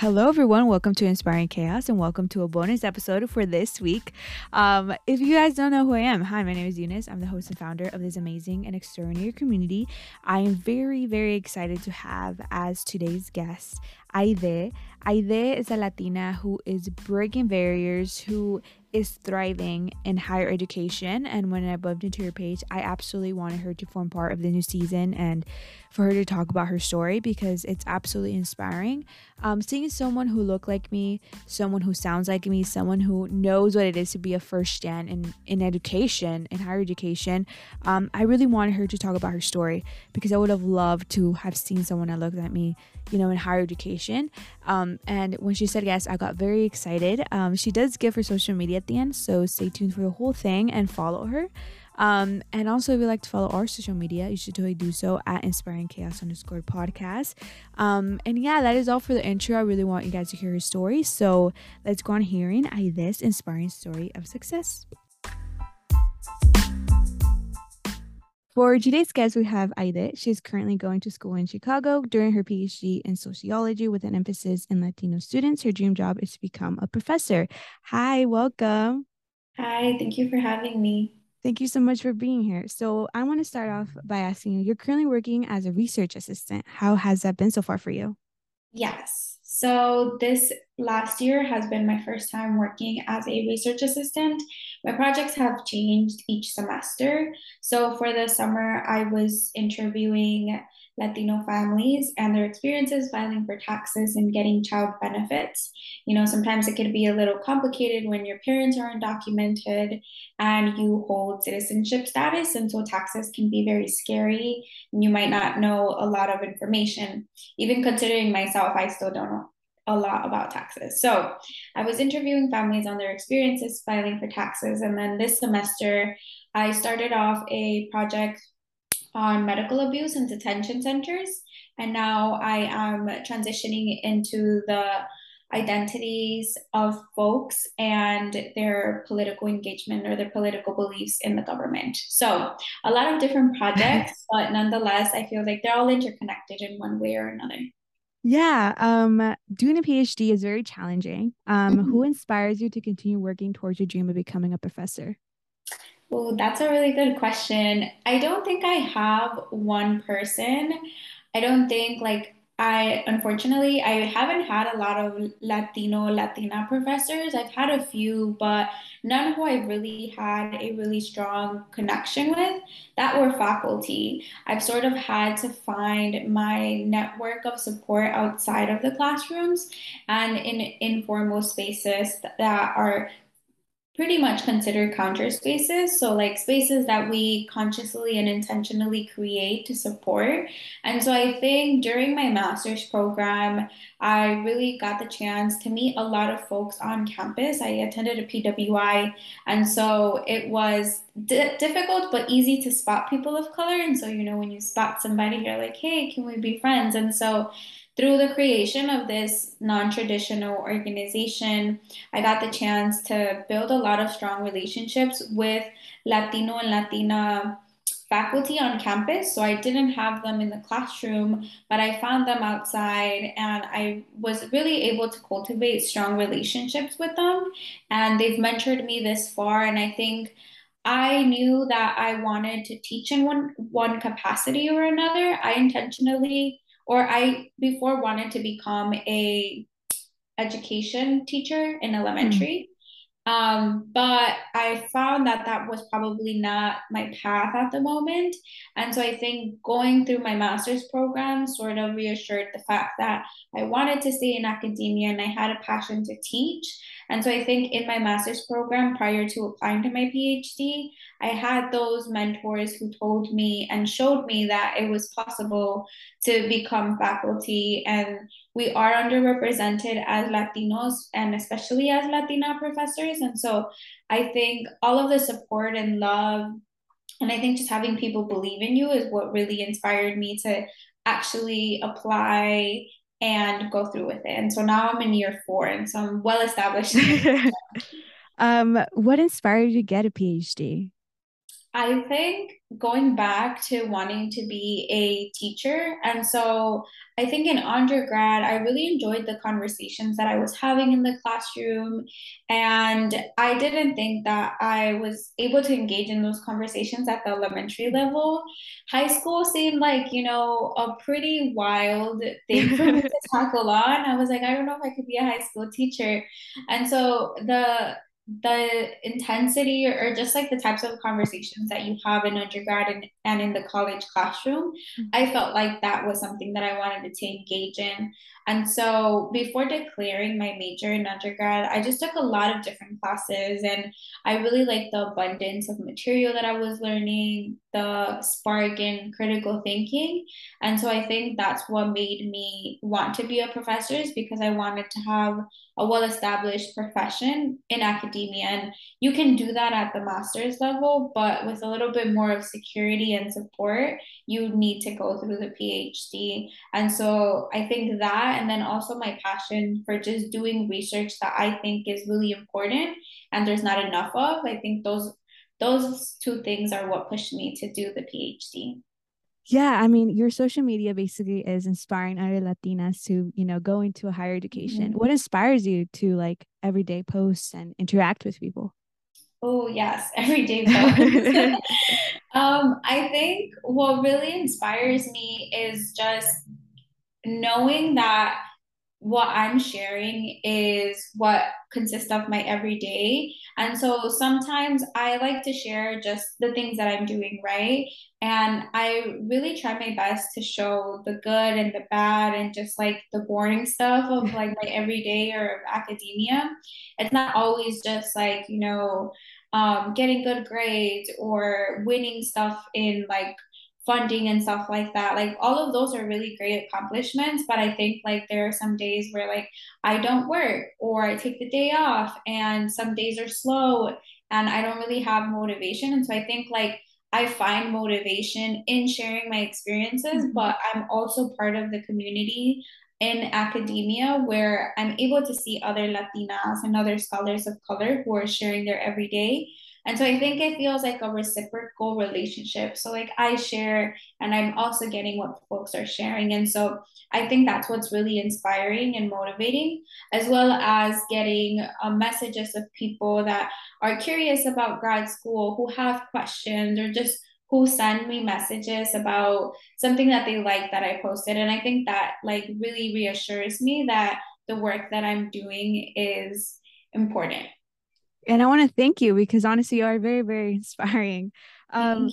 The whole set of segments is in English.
Hello, everyone. Welcome to Inspiring Chaos and welcome to a bonus episode for this week. Um, if you guys don't know who I am, hi, my name is Eunice. I'm the host and founder of this amazing and extraordinary community. I am very, very excited to have as today's guest Aide. Aide is a Latina who is breaking barriers, who is thriving in higher education. And when I bumped into her page, I absolutely wanted her to form part of the new season and for her to talk about her story because it's absolutely inspiring. Um, seeing someone who looked like me, someone who sounds like me, someone who knows what it is to be a first gen in, in education, in higher education, um, I really wanted her to talk about her story because I would have loved to have seen someone that looked like me, you know, in higher education. Um, and when she said yes, I got very excited. Um, she does give her social media at the end, so stay tuned for the whole thing and follow her. Um, and also, if you like to follow our social media, you should totally do so at Inspiring Chaos underscore podcast. Um, and yeah, that is all for the intro. I really want you guys to hear her story. So let's go on hearing this inspiring story of success. For today's guest, we have Aide. She's currently going to school in Chicago during her PhD in sociology with an emphasis in Latino students. Her dream job is to become a professor. Hi, welcome. Hi, thank you for having me. Thank you so much for being here. So, I want to start off by asking you you're currently working as a research assistant. How has that been so far for you? Yes. So, this last year has been my first time working as a research assistant. My projects have changed each semester. So, for the summer, I was interviewing Latino families and their experiences filing for taxes and getting child benefits. You know, sometimes it could be a little complicated when your parents are undocumented and you hold citizenship status. And so taxes can be very scary. And you might not know a lot of information. Even considering myself, I still don't know a lot about taxes. So I was interviewing families on their experiences filing for taxes. And then this semester, I started off a project on medical abuse and detention centers. And now I am transitioning into the identities of folks and their political engagement or their political beliefs in the government. So, a lot of different projects, but nonetheless, I feel like they're all interconnected in one way or another. Yeah, um, doing a PhD is very challenging. Um, mm-hmm. Who inspires you to continue working towards your dream of becoming a professor? Well, that's a really good question. I don't think I have one person. I don't think like I unfortunately I haven't had a lot of Latino Latina professors. I've had a few, but none who I really had a really strong connection with that were faculty. I've sort of had to find my network of support outside of the classrooms and in informal spaces that are pretty much considered counter spaces. So, like spaces that we consciously and intentionally create to support. And so, I think during my master's program, I really got the chance to meet a lot of folks on campus. I attended a PWI, and so it was d- difficult but easy to spot people of color. And so, you know, when you spot somebody, you're like, hey, can we be friends? And so, through the creation of this non traditional organization, I got the chance to build a lot of strong relationships with Latino and Latina faculty on campus. So I didn't have them in the classroom, but I found them outside and I was really able to cultivate strong relationships with them. And they've mentored me this far. And I think I knew that I wanted to teach in one one capacity or another. I intentionally or I before wanted to become a education teacher in elementary. Um, but I found that that was probably not my path at the moment. And so I think going through my master's program sort of reassured the fact that I wanted to stay in academia and I had a passion to teach. And so I think in my master's program, prior to applying to my PhD, I had those mentors who told me and showed me that it was possible to become faculty. And we are underrepresented as Latinos and especially as Latina professors. And so I think all of the support and love, and I think just having people believe in you is what really inspired me to actually apply and go through with it. And so now I'm in year four, and so I'm well established. um, what inspired you to get a PhD? I think going back to wanting to be a teacher. And so I think in undergrad, I really enjoyed the conversations that I was having in the classroom. And I didn't think that I was able to engage in those conversations at the elementary level. High school seemed like, you know, a pretty wild thing for me to tackle on. I was like, I don't know if I could be a high school teacher. And so the the intensity or just like the types of conversations that you have in undergrad and, and in the college classroom mm-hmm. i felt like that was something that i wanted to engage in and so before declaring my major in undergrad i just took a lot of different classes and i really liked the abundance of material that i was learning the spark in critical thinking and so i think that's what made me want to be a professor is because i wanted to have a well established profession in academia. And you can do that at the master's level, but with a little bit more of security and support, you need to go through the PhD. And so I think that, and then also my passion for just doing research that I think is really important and there's not enough of, I think those those two things are what pushed me to do the PhD. Yeah, I mean, your social media basically is inspiring other Latinas to, you know, go into a higher education. Mm-hmm. What inspires you to like everyday posts and interact with people? Oh, yes, everyday posts. um, I think what really inspires me is just knowing that what I'm sharing is what consists of my everyday. And so sometimes I like to share just the things that I'm doing right. And I really try my best to show the good and the bad and just like the boring stuff of like my everyday or of academia. It's not always just like, you know, um, getting good grades or winning stuff in like funding and stuff like that. Like all of those are really great accomplishments but i think like there are some days where like i don't work or i take the day off and some days are slow and i don't really have motivation. And so i think like i find motivation in sharing my experiences mm-hmm. but i'm also part of the community in academia where i'm able to see other latinas and other scholars of color who are sharing their everyday and so I think it feels like a reciprocal relationship. So, like, I share and I'm also getting what folks are sharing. And so I think that's what's really inspiring and motivating, as well as getting uh, messages of people that are curious about grad school, who have questions, or just who send me messages about something that they like that I posted. And I think that like really reassures me that the work that I'm doing is important and I want to thank you because honestly, you are very, very inspiring. Um,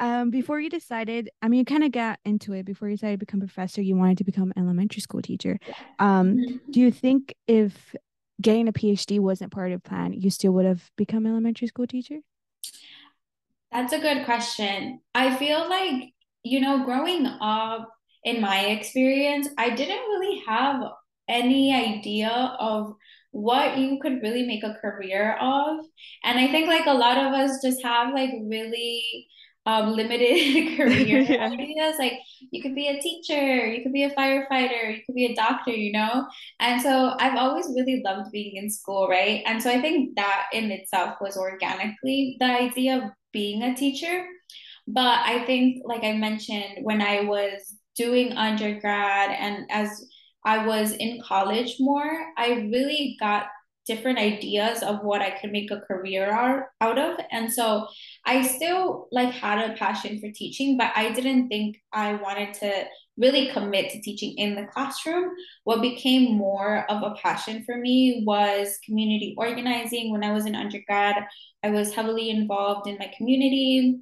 um, before you decided, I mean, you kind of got into it before you decided to become a professor. You wanted to become an elementary school teacher. Um, mm-hmm. do you think if getting a PhD wasn't part of the plan, you still would have become an elementary school teacher? That's a good question. I feel like, you know, growing up in my experience, I didn't really have any idea of what you could really make a career of. And I think like a lot of us just have like really um, limited career yeah. ideas. Like you could be a teacher, you could be a firefighter, you could be a doctor, you know? And so I've always really loved being in school, right? And so I think that in itself was organically the idea of being a teacher. But I think, like I mentioned, when I was doing undergrad and as I was in college more, I really got different ideas of what I could make a career out, of. And so I still like had a passion for teaching, but I didn't think I wanted to really commit to teaching in the classroom. What became more of a passion for me was community organizing. When I was in undergrad, I was heavily involved in my community.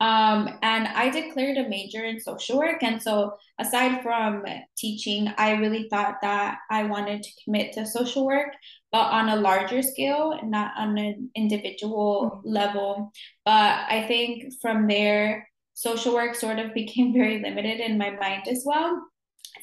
Um, and I declared a major in social work. And so, aside from teaching, I really thought that I wanted to commit to social work, but on a larger scale, not on an individual mm-hmm. level. But I think from there, social work sort of became very limited in my mind as well.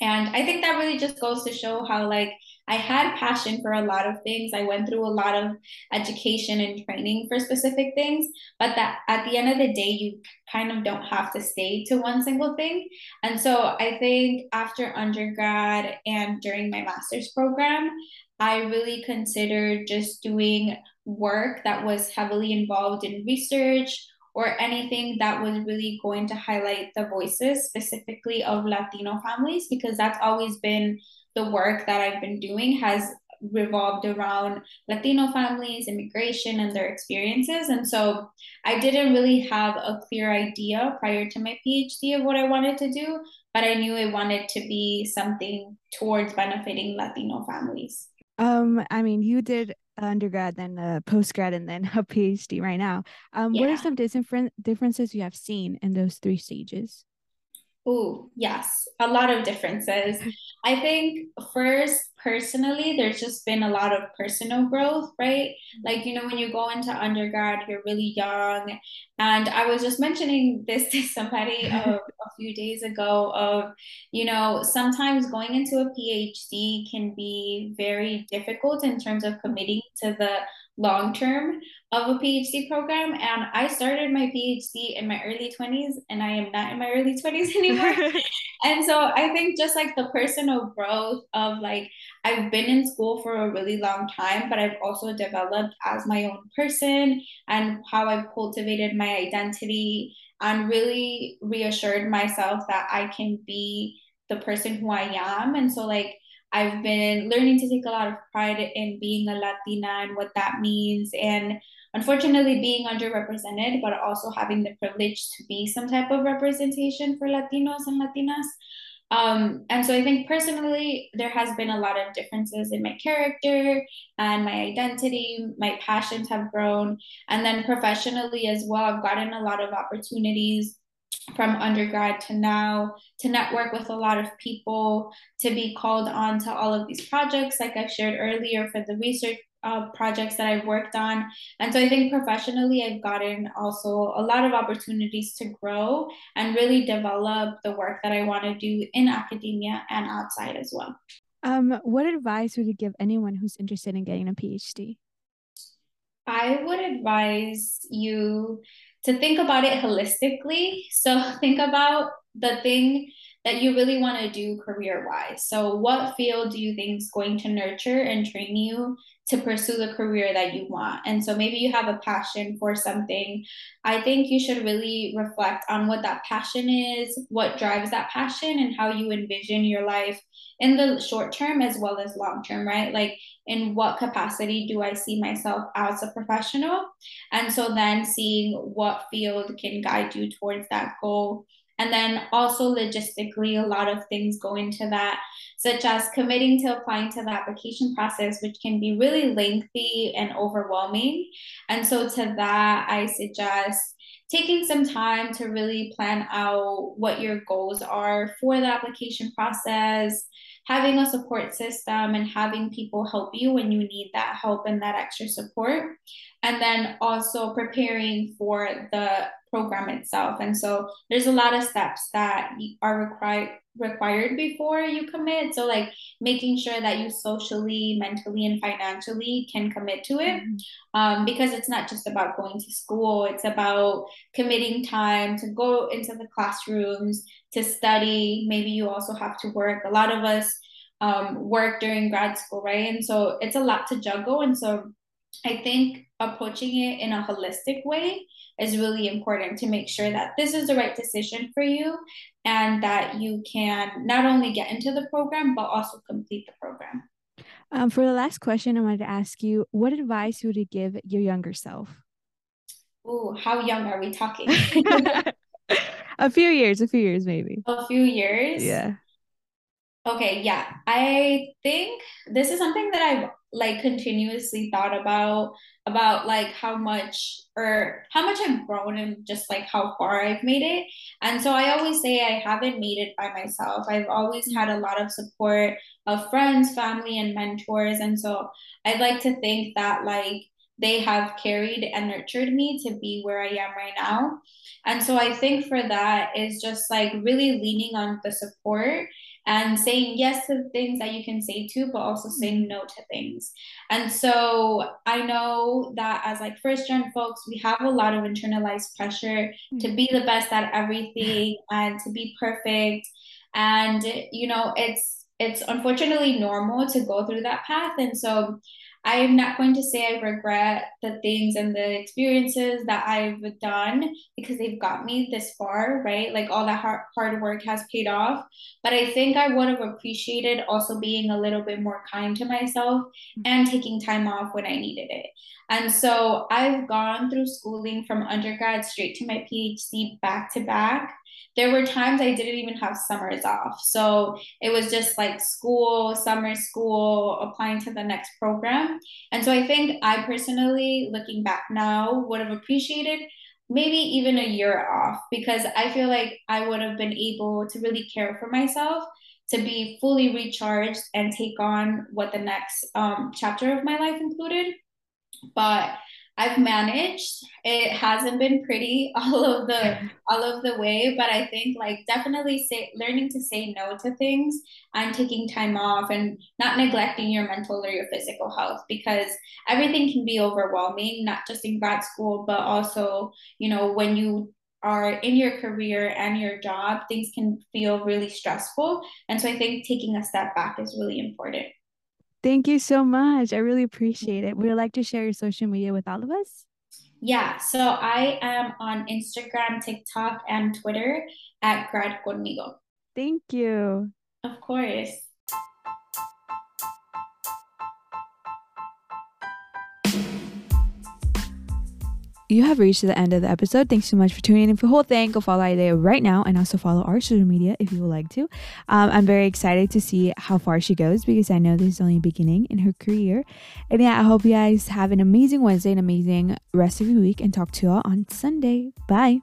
And I think that really just goes to show how, like, I had passion for a lot of things. I went through a lot of education and training for specific things, but that at the end of the day, you kind of don't have to stay to one single thing. And so I think after undergrad and during my master's program, I really considered just doing work that was heavily involved in research or anything that was really going to highlight the voices specifically of Latino families because that's always been the work that I've been doing has revolved around Latino families, immigration, and their experiences. And so I didn't really have a clear idea prior to my PhD of what I wanted to do, but I knew I wanted to be something towards benefiting Latino families. Um, I mean, you did undergrad, then a postgrad, and then a PhD right now. Um, yeah. what are some different differences you have seen in those three stages? Oh, yes, a lot of differences. I think first, personally, there's just been a lot of personal growth, right? Like, you know, when you go into undergrad, you're really young. And I was just mentioning this to somebody a, a few days ago of, you know, sometimes going into a PhD can be very difficult in terms of committing to the long term of a PhD program. And I started my PhD in my early 20s, and I am not in my early 20s anymore. and so I think just like the personal growth of like, I've been in school for a really long time, but I've also developed as my own person and how I've cultivated my identity and really reassured myself that I can be the person who I am. And so, like, I've been learning to take a lot of pride in being a Latina and what that means. And unfortunately, being underrepresented, but also having the privilege to be some type of representation for Latinos and Latinas. Um, and so I think personally, there has been a lot of differences in my character and my identity. My passions have grown. And then professionally as well, I've gotten a lot of opportunities from undergrad to now to network with a lot of people to be called on to all of these projects like i've shared earlier for the research uh, projects that i've worked on. And so i think professionally i've gotten also a lot of opportunities to grow and really develop the work that i want to do in academia and outside as well. Um, what advice would you give anyone who's interested in getting a phd i would advise you to think about it holistically. So think about the thing that you really want to do career wise. So, what field do you think is going to nurture and train you to pursue the career that you want? And so, maybe you have a passion for something. I think you should really reflect on what that passion is, what drives that passion, and how you envision your life in the short term as well as long term, right? Like, in what capacity do I see myself as a professional? And so, then seeing what field can guide you towards that goal and then also logistically, a lot of things go into that, such as committing to applying to the application process, which can be really lengthy and overwhelming. And so, to that, I suggest taking some time to really plan out what your goals are for the application process, having a support system and having people help you when you need that help and that extra support. And then also preparing for the program itself. And so there's a lot of steps that are required required before you commit. So like making sure that you socially, mentally, and financially can commit to it. Mm-hmm. Um, because it's not just about going to school, it's about committing time to go into the classrooms, to study. Maybe you also have to work. A lot of us um, work during grad school, right? And so it's a lot to juggle. And so I think approaching it in a holistic way is really important to make sure that this is the right decision for you and that you can not only get into the program but also complete the program. Um, for the last question, I wanted to ask you what advice would you give your younger self? Oh, how young are we talking? a few years, a few years, maybe. A few years? Yeah. Okay, yeah. I think this is something that I've like continuously thought about about like how much or how much I've grown and just like how far I've made it. And so I always say I haven't made it by myself. I've always had a lot of support of friends, family, and mentors. And so I'd like to think that like they have carried and nurtured me to be where I am right now. And so I think for that is just like really leaning on the support and saying yes to things that you can say to, but also saying mm-hmm. no to things. And so I know that as like first gen folks, we have a lot of internalized pressure to be the best at everything and to be perfect. And you know, it's it's unfortunately normal to go through that path. And so I am not going to say I regret the things and the experiences that I've done because they've got me this far, right? Like all that hard, hard work has paid off. But I think I would have appreciated also being a little bit more kind to myself and taking time off when I needed it. And so I've gone through schooling from undergrad straight to my PhD back to back there were times I didn't even have summers off. So it was just like school, summer school, applying to the next program. And so I think I personally, looking back now, would have appreciated maybe even a year off because I feel like I would have been able to really care for myself to be fully recharged and take on what the next um, chapter of my life included. But I've managed. It hasn't been pretty all of the all of the way, but I think like definitely say learning to say no to things and taking time off and not neglecting your mental or your physical health because everything can be overwhelming, not just in grad school, but also, you know, when you are in your career and your job, things can feel really stressful. And so I think taking a step back is really important. Thank you so much. I really appreciate it. Would you like to share your social media with all of us? Yeah, so I am on Instagram, TikTok, and Twitter at Grad Conmigo. Thank you. Of course. You have reached the end of the episode. Thanks so much for tuning in for the whole thing. Go follow Aide right now and also follow our social media if you would like to. Um, I'm very excited to see how far she goes because I know this is only beginning in her career. And yeah, I hope you guys have an amazing Wednesday, an amazing rest of your week, and talk to y'all on Sunday. Bye.